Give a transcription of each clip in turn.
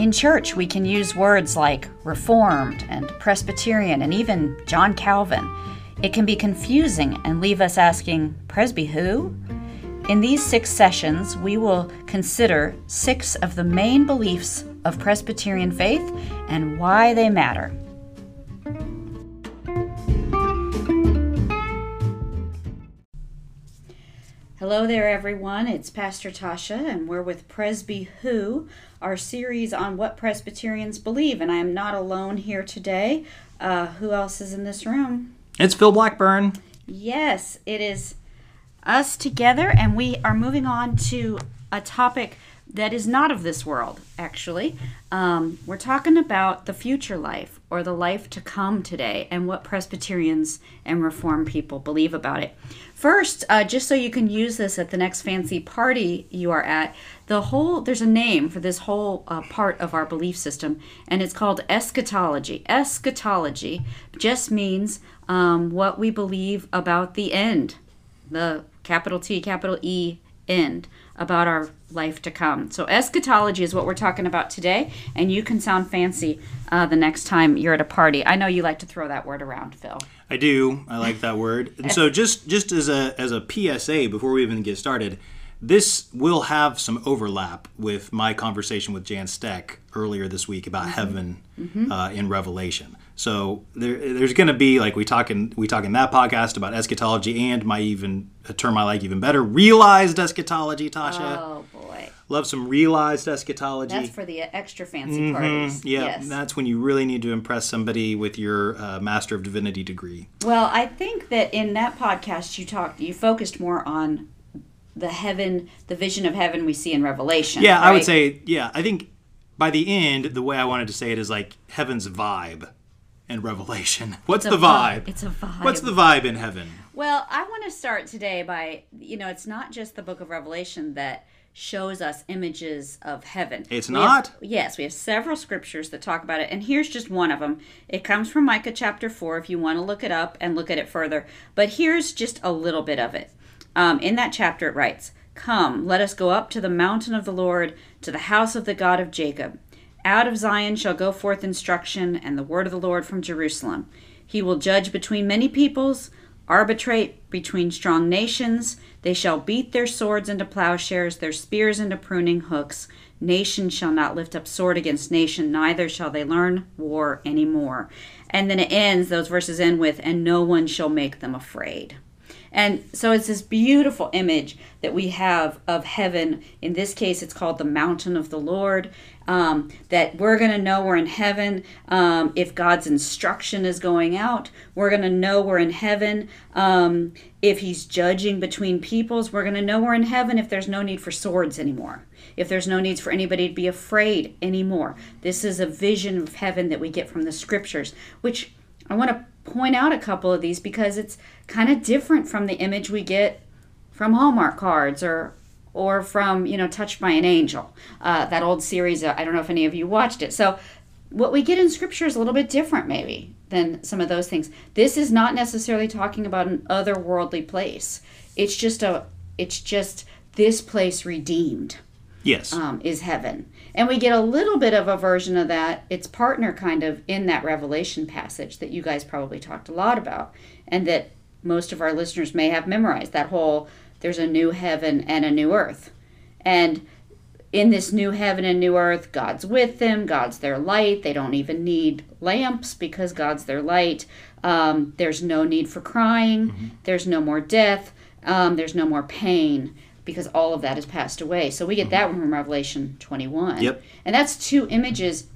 In church, we can use words like Reformed and Presbyterian and even John Calvin. It can be confusing and leave us asking, Presby who? In these six sessions, we will consider six of the main beliefs of Presbyterian faith and why they matter. Hello there, everyone. It's Pastor Tasha, and we're with Presby Who, our series on what Presbyterians believe. And I am not alone here today. Uh, who else is in this room? It's Phil Blackburn. Yes, it is us together, and we are moving on to a topic that is not of this world, actually. Um, we're talking about the future life or the life to come today and what Presbyterians and Reformed people believe about it. First, uh, just so you can use this at the next fancy party you are at, the whole there's a name for this whole uh, part of our belief system, and it's called eschatology. Eschatology just means um, what we believe about the end, the capital T, capital E, end about our life to come. So, eschatology is what we're talking about today, and you can sound fancy uh, the next time you're at a party. I know you like to throw that word around, Phil. I do. I like that word. And so, just just as a as a PSA before we even get started, this will have some overlap with my conversation with Jan Steck earlier this week about mm-hmm. heaven mm-hmm. Uh, in Revelation. So there, there's going to be like we talk in we talk in that podcast about eschatology and my even a term I like even better realized eschatology. Tasha. Oh boy. Love some realized eschatology. That's for the extra fancy mm-hmm. parties. Yeah, yes. that's when you really need to impress somebody with your uh, Master of Divinity degree. Well, I think that in that podcast you talked, you focused more on the heaven, the vision of heaven we see in Revelation. Yeah, right? I would say, yeah, I think by the end, the way I wanted to say it is like heaven's vibe and Revelation. What's the vibe? It's a vibe. What's the vibe in heaven? Well, I want to start today by, you know, it's not just the book of Revelation that shows us images of heaven. It's we not? Have, yes, we have several scriptures that talk about it, and here's just one of them. It comes from Micah chapter 4 if you want to look it up and look at it further. But here's just a little bit of it. Um, in that chapter, it writes, Come, let us go up to the mountain of the Lord, to the house of the God of Jacob. Out of Zion shall go forth instruction and the word of the Lord from Jerusalem. He will judge between many peoples, arbitrate between strong nations. They shall beat their swords into plowshares, their spears into pruning hooks. Nation shall not lift up sword against nation, neither shall they learn war any more. And then it ends, those verses end with, and no one shall make them afraid. And so it's this beautiful image that we have of heaven. In this case, it's called the mountain of the Lord. Um, that we're going to know we're in heaven um, if God's instruction is going out. We're going to know we're in heaven um, if He's judging between peoples. We're going to know we're in heaven if there's no need for swords anymore, if there's no needs for anybody to be afraid anymore. This is a vision of heaven that we get from the scriptures, which I want to point out a couple of these because it's kind of different from the image we get from Hallmark cards or or from you know Touched by an Angel, uh, that old series. Uh, I don't know if any of you watched it. So what we get in Scripture is a little bit different, maybe than some of those things. This is not necessarily talking about an otherworldly place. It's just a it's just this place redeemed. Yes, um, is heaven. And we get a little bit of a version of that, its partner kind of in that Revelation passage that you guys probably talked a lot about, and that most of our listeners may have memorized that whole there's a new heaven and a new earth. And in this new heaven and new earth, God's with them, God's their light. They don't even need lamps because God's their light. Um, there's no need for crying, mm-hmm. there's no more death, um, there's no more pain because all of that has passed away. So we get that one from Revelation 21. Yep. And that's two images.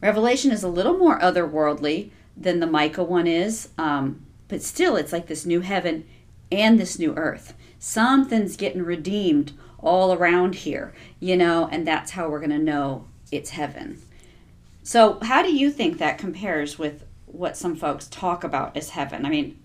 Revelation is a little more otherworldly than the Micah one is, um, but still, it's like this new heaven and this new earth. Something's getting redeemed all around here, you know, and that's how we're going to know it's heaven. So, how do you think that compares with what some folks talk about as heaven? I mean,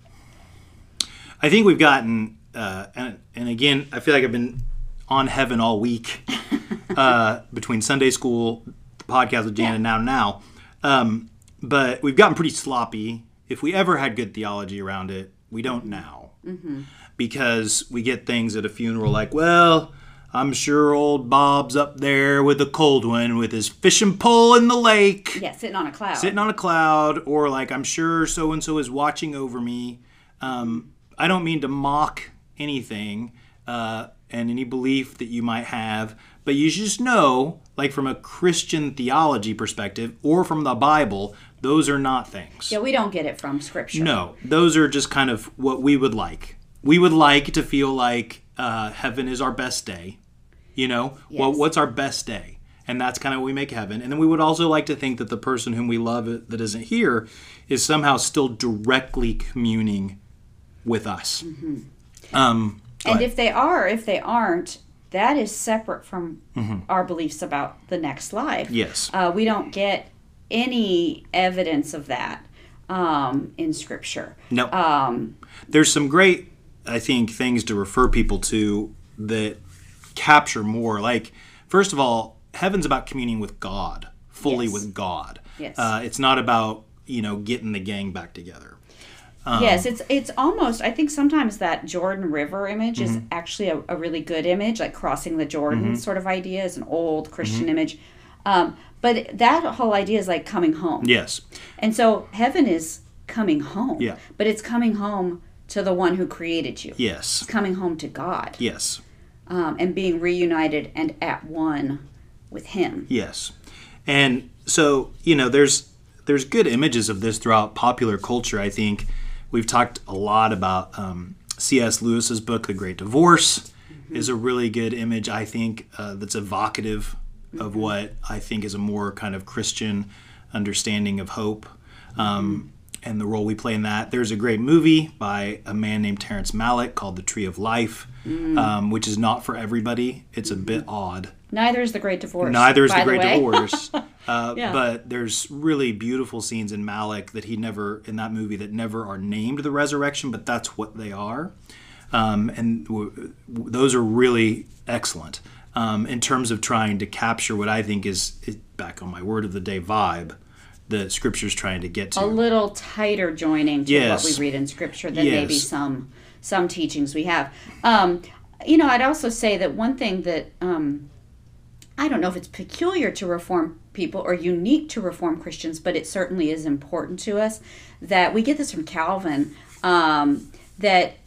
I think we've gotten uh, and and again, I feel like I've been on heaven all week uh, between Sunday school, the podcast with Jan, yeah. and now now. Um, but we've gotten pretty sloppy. If we ever had good theology around it, we don't now, mm-hmm. because we get things at a funeral like, well. I'm sure old Bob's up there with a cold one with his fishing pole in the lake, Yeah, sitting on a cloud. sitting on a cloud, or like I'm sure so and so is watching over me. Um, I don't mean to mock anything uh, and any belief that you might have, but you just know, like from a Christian theology perspective or from the Bible, those are not things. yeah, we don't get it from scripture. No, those are just kind of what we would like. We would like to feel like uh, heaven is our best day. You know, well, what's our best day? And that's kind of what we make heaven. And then we would also like to think that the person whom we love that isn't here is somehow still directly communing with us. Um, And if they are, if they aren't, that is separate from Mm-hmm. our beliefs about the next life. yes, Uh, we don't get any evidence of that um, in Scripture. no, Um, there's some great i think things to refer people to that capture more like first of all heaven's about communing with god fully Yes. with god Yes. uh, it's not about you know getting the gang back together Um, yes, it's it's almost. I think sometimes that Jordan River image is Mm-hmm. actually a, a really good image, like crossing the Jordan sort of idea is an old Christian Mm-hmm. image. Um, but that whole idea is like coming home. yes And so heaven is coming home. Yeah. But it's coming home to the one who created you. yes It's coming home to God yes um, and being reunited and at one with Him. yes and so you know there's there's good images of this throughout popular culture i think we've talked a lot about um, cs lewis's book the great divorce is a really good image i think uh, that's evocative of what i think is a more kind of christian understanding of hope um, and the role we play in that. There's a great movie by a man named terrence malick called the tree of life um, which is not for everybody. It's a bit odd Neither is the Great Divorce. Neither is the Great way. Divorce. Uh, Yeah. But there's really beautiful scenes in Malick that he never, in that movie, that never are named the resurrection, but that's what they are. Um, and w- w- those are really excellent um, in terms of trying to capture what I think is, is, back on my word of the day, vibe that Scripture's trying to get to. a little tighter joining to Yes. what we read in scripture than maybe some some teachings we have um, you know i'd also say that one thing that um, i don't know if it's peculiar to reform people or unique to reform christians but it certainly is important to us that we get this from calvin um, that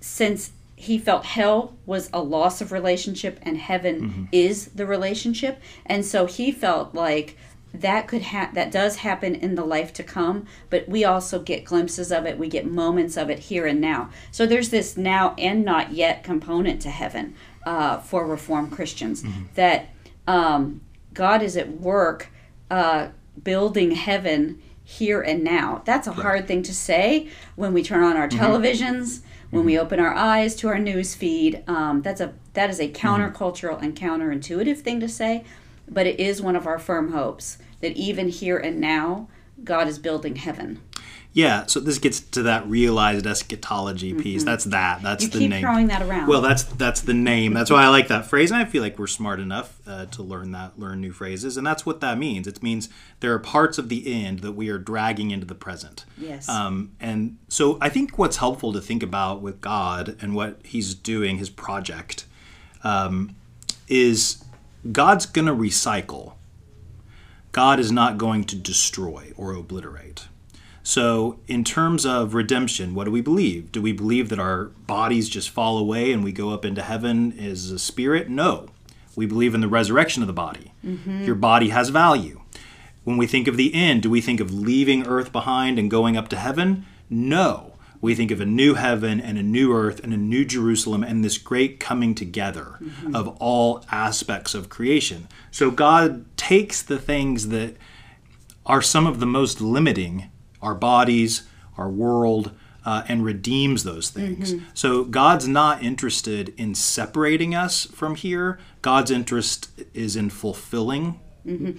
since he felt hell was a loss of relationship and heaven is the relationship and so he felt like that could ha- that does happen in the life to come but we also get glimpses of it we get moments of it here and now. So there's this now and not yet component to heaven uh, for reformed christians that um, god is at work uh, building heaven here and now. That's a hard thing to say when we turn on our televisions when we open our eyes to our news feed. Um, that's a that is a countercultural and counterintuitive thing to say but it is one of our firm hopes that even here and now god is building heaven Yeah, so this gets to that realized eschatology piece. That's that. That's Mm-hmm. you the keep name. throwing that around Well, that's that's the name. That's why I like that phrase, and I feel like we're smart enough uh, to learn that, learn new phrases, and that's what that means. It means there are parts of the end that we are dragging into the present. Yes. Um, and so I think what's helpful to think about with God and what He's doing, His project, um, is God's going to recycle. God is not going to destroy or obliterate. So, in terms of redemption, what do we believe? Do we believe that our bodies just fall away and we go up into heaven as a spirit? No. We believe in the resurrection of the body. Mm-hmm. Your body has value. When we think of the end, do we think of leaving earth behind and going up to heaven? No. We think of a new heaven and a new earth and a new Jerusalem and this great coming together mm-hmm. of all aspects of creation. So God takes the things that are some of the most limiting our bodies, our world, uh, and redeems those things. So God's not interested in separating us from here. God's interest is in fulfilling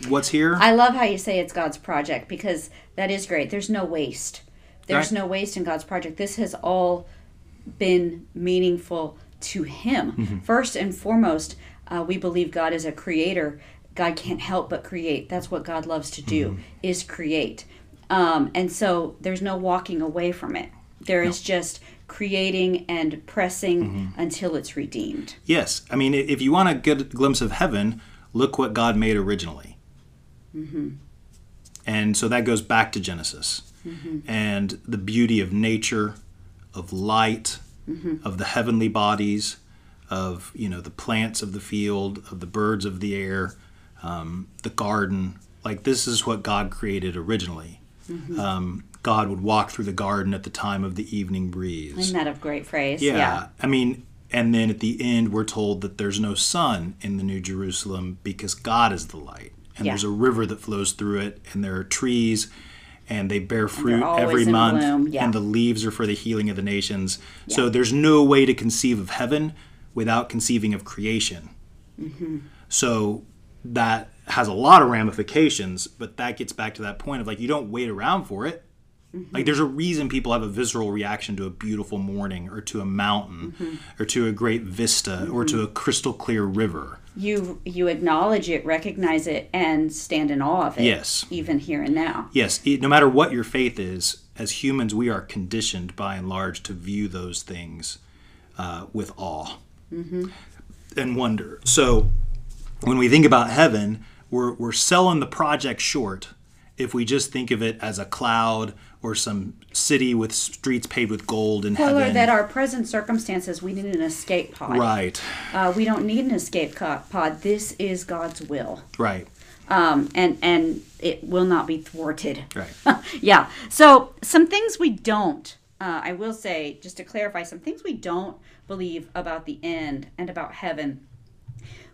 what's here. I love how you say it's God's project because that is great. There's no waste. There's Right. no waste in God's project. This has all been meaningful to Him. Mm-hmm. First and foremost, uh, we believe God is a creator. God can't help but create. That's what God loves to do Mm-hmm. is create. Um, and so there's no walking away from it. There is just creating and pressing until it's redeemed. Yes. I mean, if you want a good glimpse of heaven, look what God made originally. And so that goes back to Genesis and the beauty of nature, of light, of the heavenly bodies, of you know the plants of the field, of the birds of the air, um, the garden. Like this is what God created originally. Um, God would walk through the garden at the time of the evening breeze. Isn't that a great phrase? Yeah. I mean, and then at the end, we're told that there's no sun in the New Jerusalem because God is the light. And Yeah. there's a river that flows through it, and there are trees, and they bear fruit every month, yeah. and the leaves are for the healing of the nations. So there's no way to conceive of heaven without conceiving of creation. Mm-hmm. So that has a lot of ramifications, but that gets back to that point of like, you don't wait around for it. Mm-hmm. Like there's a reason people have a visceral reaction to a beautiful morning or to a mountain Mm-hmm. or to a great vista or to a crystal clear river. You you acknowledge it, recognize it, and stand in awe of it. Yes. Even here and now. Yes, it, no matter what your faith is, as humans, we are conditioned by and large to view those things uh, with awe and wonder. So when we think about heaven, we're, we're selling the project short if we just think of it as a cloud or some city with streets paved with gold and Well, or heaven. that our present circumstances, we need an escape pod. right, Uh, we don't need an escape pod. This is God's will, right, um, and and it will not be thwarted. right. yeah. So some things we don't. Uh, I will say, just to clarify, some things we don't believe about the end and about heaven.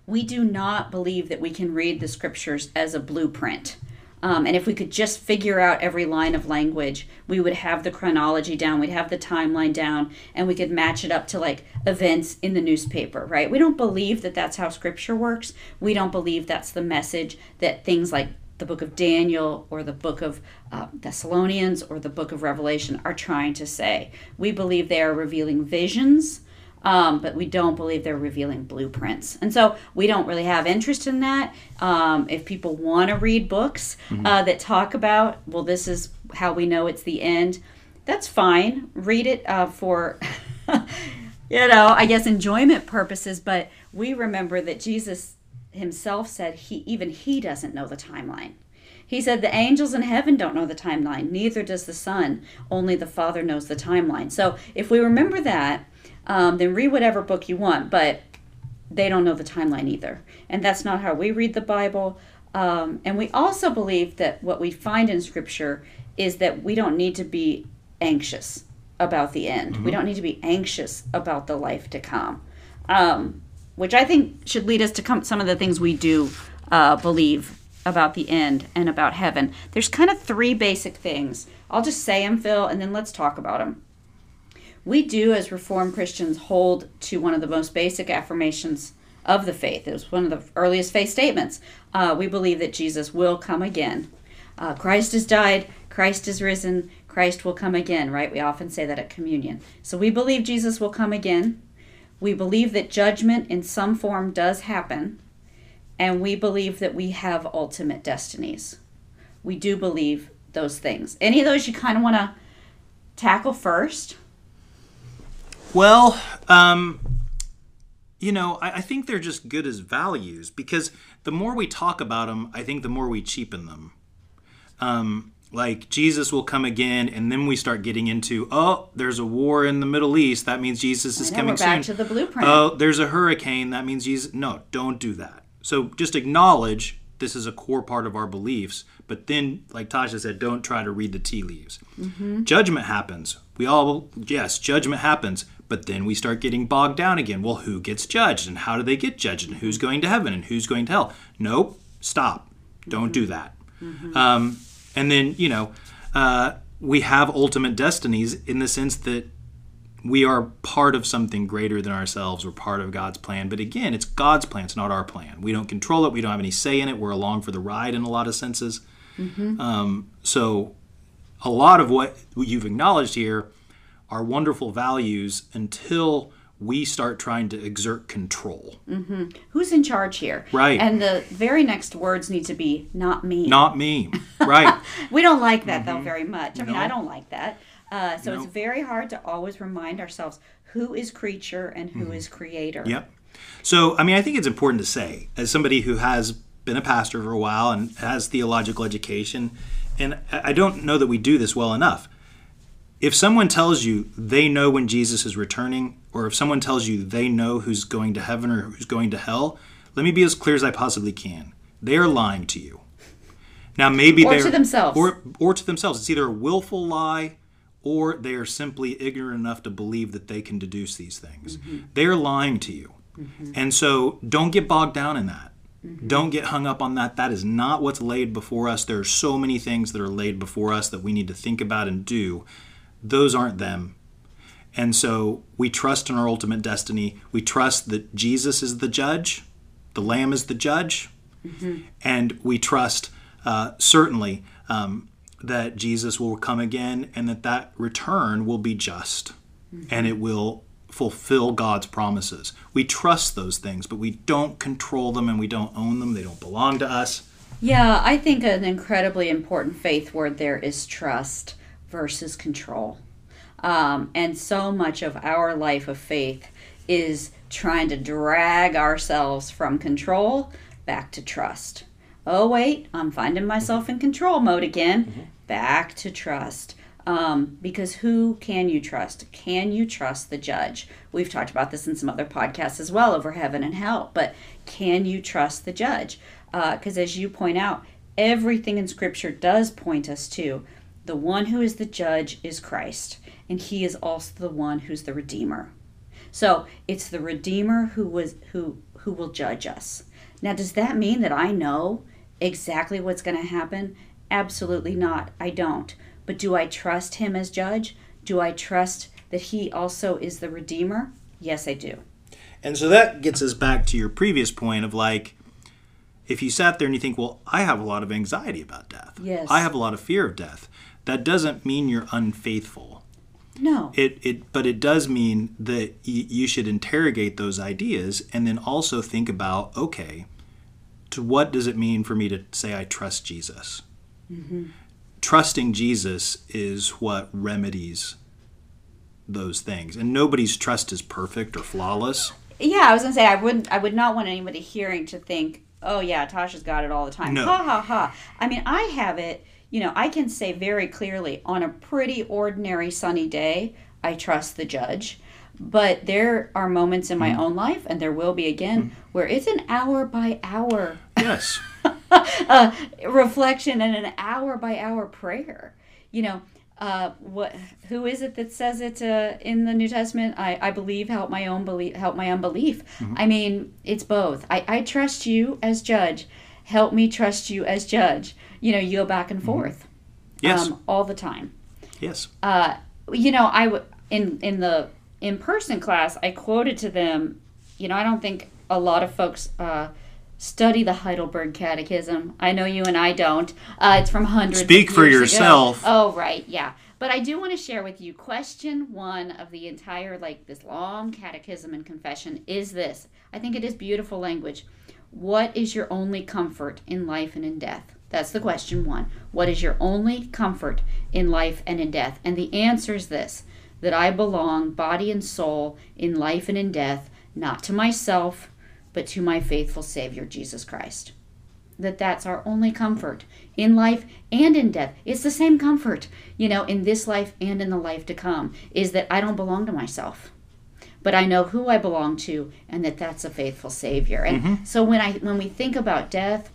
We do not believe that we can read the scriptures as a blueprint. Um, and if we could just figure out every line of language, we would have the chronology down, we'd have the timeline down, and we could match it up to like events in the newspaper, right? We don't believe that that's how scripture works. We don't believe that's the message that things like the book of Daniel or the book of uh, Thessalonians or the book of Revelation are trying to say. We believe they are revealing visions, um, but we don't believe they're revealing blueprints. And so we don't really have interest in that. Um, if people want to read books uh, that talk about, well, this is how we know it's the end, that's fine. Read it uh, for. You know, I guess enjoyment purposes, but we remember that Jesus himself said he even he doesn't know the timeline. He said the angels in heaven don't know the timeline, neither does the Son. Only the Father knows the timeline. So if we remember that, um, then read whatever book you want, but they don't know the timeline either. And that's not how we read the Bible. Um, and we also believe that what we find in Scripture is that we don't need to be anxious about the end. We don't need to be anxious about the life to come, um, which I think should lead us to come, some of the things we do uh, believe about the end and about heaven. There's kind of three basic things. I'll just say them, Phil, and then let's talk about them. We do, as Reformed Christians, hold to one of the most basic affirmations of the faith. It was one of the earliest faith statements. Uh, we believe that Jesus will come again. Uh, Christ has died, Christ is risen, Christ will come again, right? We often say that at communion. So we believe Jesus will come again. We believe that judgment in some form does happen. And we believe that we have ultimate destinies. We do believe those things. Any of those you kind of want to tackle first? Well, um, you know, I, I think they're just good as values because the more we talk about them, I think the more we cheapen them. Um, like Jesus will come again, and then we start getting into, oh, there's a war in the Middle East. That means Jesus is know, coming back soon. to the blueprint. Oh, there's a hurricane. That means Jesus. No, don't do that. So just acknowledge this is a core part of our beliefs, but then, like Tasha said, don't try to read the tea leaves. Judgment happens. We all, yes, judgment happens, but then we start getting bogged down again. Well, who gets judged, and how do they get judged, and who's going to heaven, and who's going to hell? Nope, stop. Don't do that. Um, and then, you know, uh, we have ultimate destinies in the sense that we are part of something greater than ourselves. We're part of God's plan. But again, it's God's plan. It's not our plan. We don't control it. We don't have any say in it. We're along for the ride in a lot of senses. Um, so, a lot of what you've acknowledged here are wonderful values until we start trying to exert control. Mm-hmm. Who's in charge here? Right. And the very next words need to be not me. Not me. Right. We don't like that though mm-hmm. very much. I mean, I don't like that. Uh, so No. it's very hard to always remind ourselves who is creature and who mm-hmm. is creator. Yep. So, I mean, I think it's important to say, as somebody who has been a pastor for a while and has theological education, and I don't know that we do this well enough. If someone tells you they know when Jesus is returning, or if someone tells you they know who's going to heaven or who's going to hell, let me be as clear as I possibly can. They are lying to you. Now, maybe Or they're to themselves. or or to themselves. It's either a willful lie, or they are simply ignorant enough to believe that they can deduce these things. Mm-hmm. They're lying to you, mm-hmm. and so don't get bogged down in that. Mm-hmm. Don't get hung up on that. That is not what's laid before us. There are so many things that are laid before us that we need to think about and do. Those aren't them. And so we trust in our ultimate destiny. We trust that Jesus is the judge, the Lamb is the judge, and we trust uh, certainly um, that Jesus will come again and that that return will be just and it will fulfill God's promises. We trust those things, but we don't control them and we don't own them. They don't belong to us. Yeah, I think an incredibly important faith word there is trust versus control. Um, and so much of our life of faith is trying to drag ourselves from control back to trust. Oh, wait, I'm finding myself in control mode again. Back to trust. Um, because who can you trust? Can you trust the judge? We've talked about this in some other podcasts as well over heaven and hell, but can you trust the judge? Because as you point out, everything in Scripture does point us to the one who is the judge is Christ, and he is also the one who's the Redeemer. So it's the Redeemer who was who who will judge us. Now, does that mean that I know exactly what's going to happen? Absolutely not. I don't. But do I trust him as judge? Do I trust that he also is the Redeemer? Yes, I do. And so that gets us back to your previous point of like, if you sat there and you think, well, I have a lot of anxiety about death. Yes. I have a lot of fear of death. That doesn't mean you're unfaithful. No. It, it, but it does mean that y- you should interrogate those ideas and then also think about, okay, to what does it mean for me to say I trust Jesus? Mm-hmm. Trusting Jesus is what remedies those things, and nobody's trust is perfect or flawless. Yeah, I was gonna say I wouldn't. I would not want anybody hearing to think, "Oh yeah, Tasha's got it all the time." No. Ha ha ha. I mean, I have it. You know, I can say very clearly on a pretty ordinary sunny day, I trust the judge. But there are moments in my Mm-hmm. own life, and there will be again, where it's an hour by hour Yes. reflection and an hour by hour prayer. You know, uh, what? Who is it that says it uh, in the New Testament? I, I believe, help my own belief, help my unbelief. I mean, it's both. I, I trust you as judge. Help me trust you as judge. You know, you go back and forth, Yes. um, all the time yes. uh, you know, I w- in in the in person class, I quoted to them. You know, I don't think a lot of folks uh, study the Heidelberg Catechism. I know you and I don't. Uh, it's from hundreds. Speak of for years ago. yourself. Oh, right, yeah. But I do want to share with you. Question one of the entire like this long catechism and confession is this. I think it is beautiful language. What is your only comfort in life and in death? That's the question one. What is your only comfort in life and in death? And the answer is this that I belong, body and soul, in life and in death, not to myself, but to my faithful Savior, Jesus Christ. That that's our only comfort in life and in death. It's the same comfort, you know, in this life and in the life to come, is that I don't belong to myself but I know who I belong to and that that's a faithful savior. And so when I when we think about death,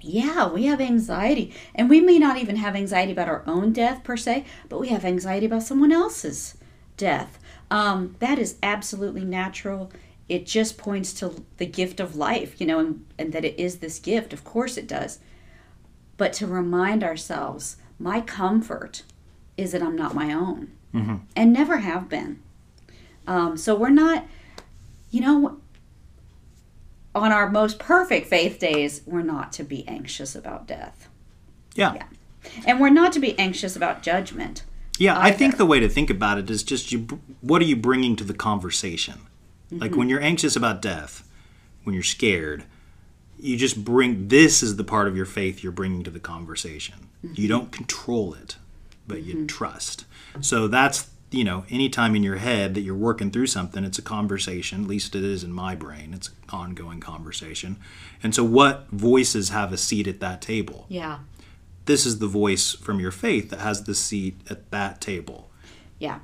yeah, we have anxiety. And we may not even have anxiety about our own death per se, but we have anxiety about someone else's death. Um, that is absolutely natural. It just points to the gift of life, you know, and, and that it is this gift. Of course it does. But to remind ourselves, my comfort is that I'm not my own and never have been. Um, so we're not, you know, on our most perfect faith days, we're not to be anxious about death. Yeah. Yeah. And we're not to be anxious about judgment. Yeah, I think the way to think about it is just you. What are you bringing to the conversation? Like when you're anxious about death, when you're scared, you just bring this is the part of your faith you're bringing to the conversation. You don't control it. but you mm-hmm. trust. So that's you know, anytime in your head that you're working through something, it's a conversation. At least it is in my brain. It's an ongoing conversation. And so, what voices have a seat at that table? Yeah. This is the voice from your faith that has the seat at that table. Yeah.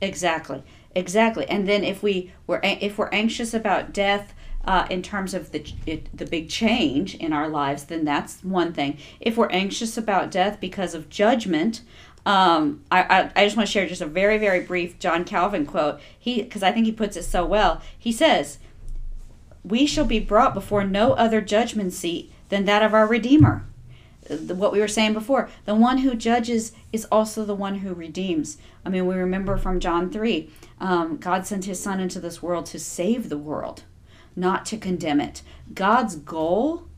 Exactly. Exactly. And then if we were if we're anxious about death uh, in terms of the it, the big change in our lives, then that's one thing. If we're anxious about death because of judgment, um, I, I, I just want to share just a very very brief John Calvin quote. He because I think he puts it so well. He says, "We shall be brought before no other judgment seat than that of our Redeemer." What we were saying before, the one who judges is also the one who redeems. I mean, we remember from John three, um, God sent His Son into this world to save the world, not to condemn it. God's goal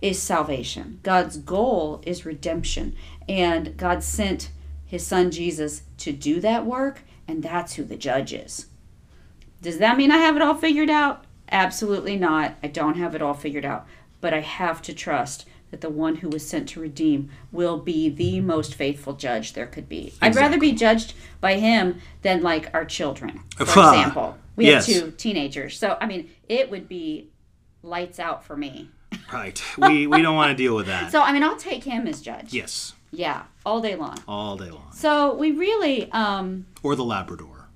is salvation. God's goal is redemption, and God sent his son Jesus to do that work, and that's who the judge is. Does that mean I have it all figured out? Absolutely not. I don't have it all figured out, but I have to trust that the one who was sent to redeem will be the most faithful judge there could be. I'd rather be judged by him than like our children, for example. We Yes. have two teenagers. So, I mean, it would be lights out for me. Right. We, we don't want to deal with that. So, I mean, I'll take him as judge. yes. Yeah, all day long. All day long. So, we really, um, Or the Labrador.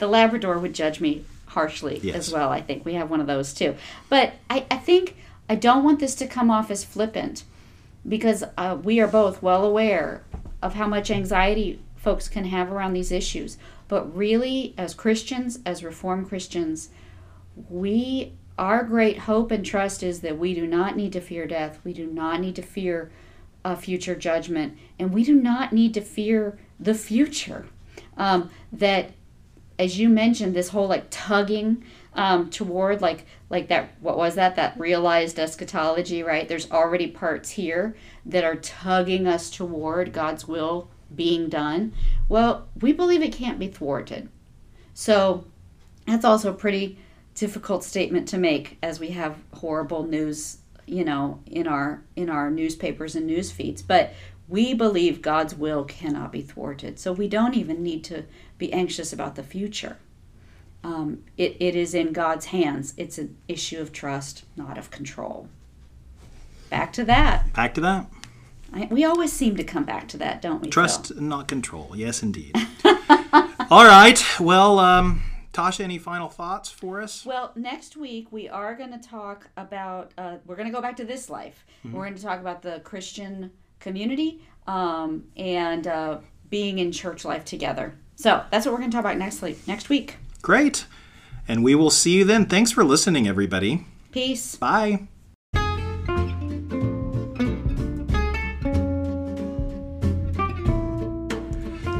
the Labrador would judge me harshly Yes. as well. I think we have one of those too. But I, I think I don't want this to come off as flippant because uh, we are both well aware of how much anxiety folks can have around these issues. But really, as Christians, as Reformed Christians, we our great hope and trust is that we do not need to fear death. We do not need to fear a future judgment, and we do not need to fear the future. Um, that as you mentioned, this whole like tugging um, toward like like that what was that that realized eschatology, right? There's already parts here that are tugging us toward God's will being done. Well, we believe it can't be thwarted. So that's also a pretty difficult statement to make as we have horrible news, you know, in our in our newspapers and news feeds. But we believe God's will cannot be thwarted. So we don't even need to be anxious about the future. Um, it, it is in God's hands. It's an issue of trust, not of control. Back to that. Back to that. I, we always seem to come back to that, don't we? Trust, and not control. Yes, indeed. All right. Well, um, Tasha, any final thoughts for us? Well, next week we are going to talk about. Uh, we're going to go back to this life. We're going to talk about the Christian community um, and uh, being in church life together. So that's what we're going to talk about next week. Next week. Great. And we will see you then. Thanks for listening, everybody. Peace. Bye.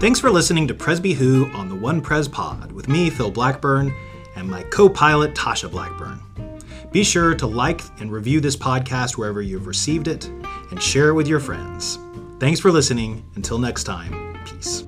Thanks for listening to Presby Who on the One Pres Pod with me, Phil Blackburn, and my co pilot, Tasha Blackburn. Be sure to like and review this podcast wherever you've received it and share it with your friends. Thanks for listening. Until next time, peace.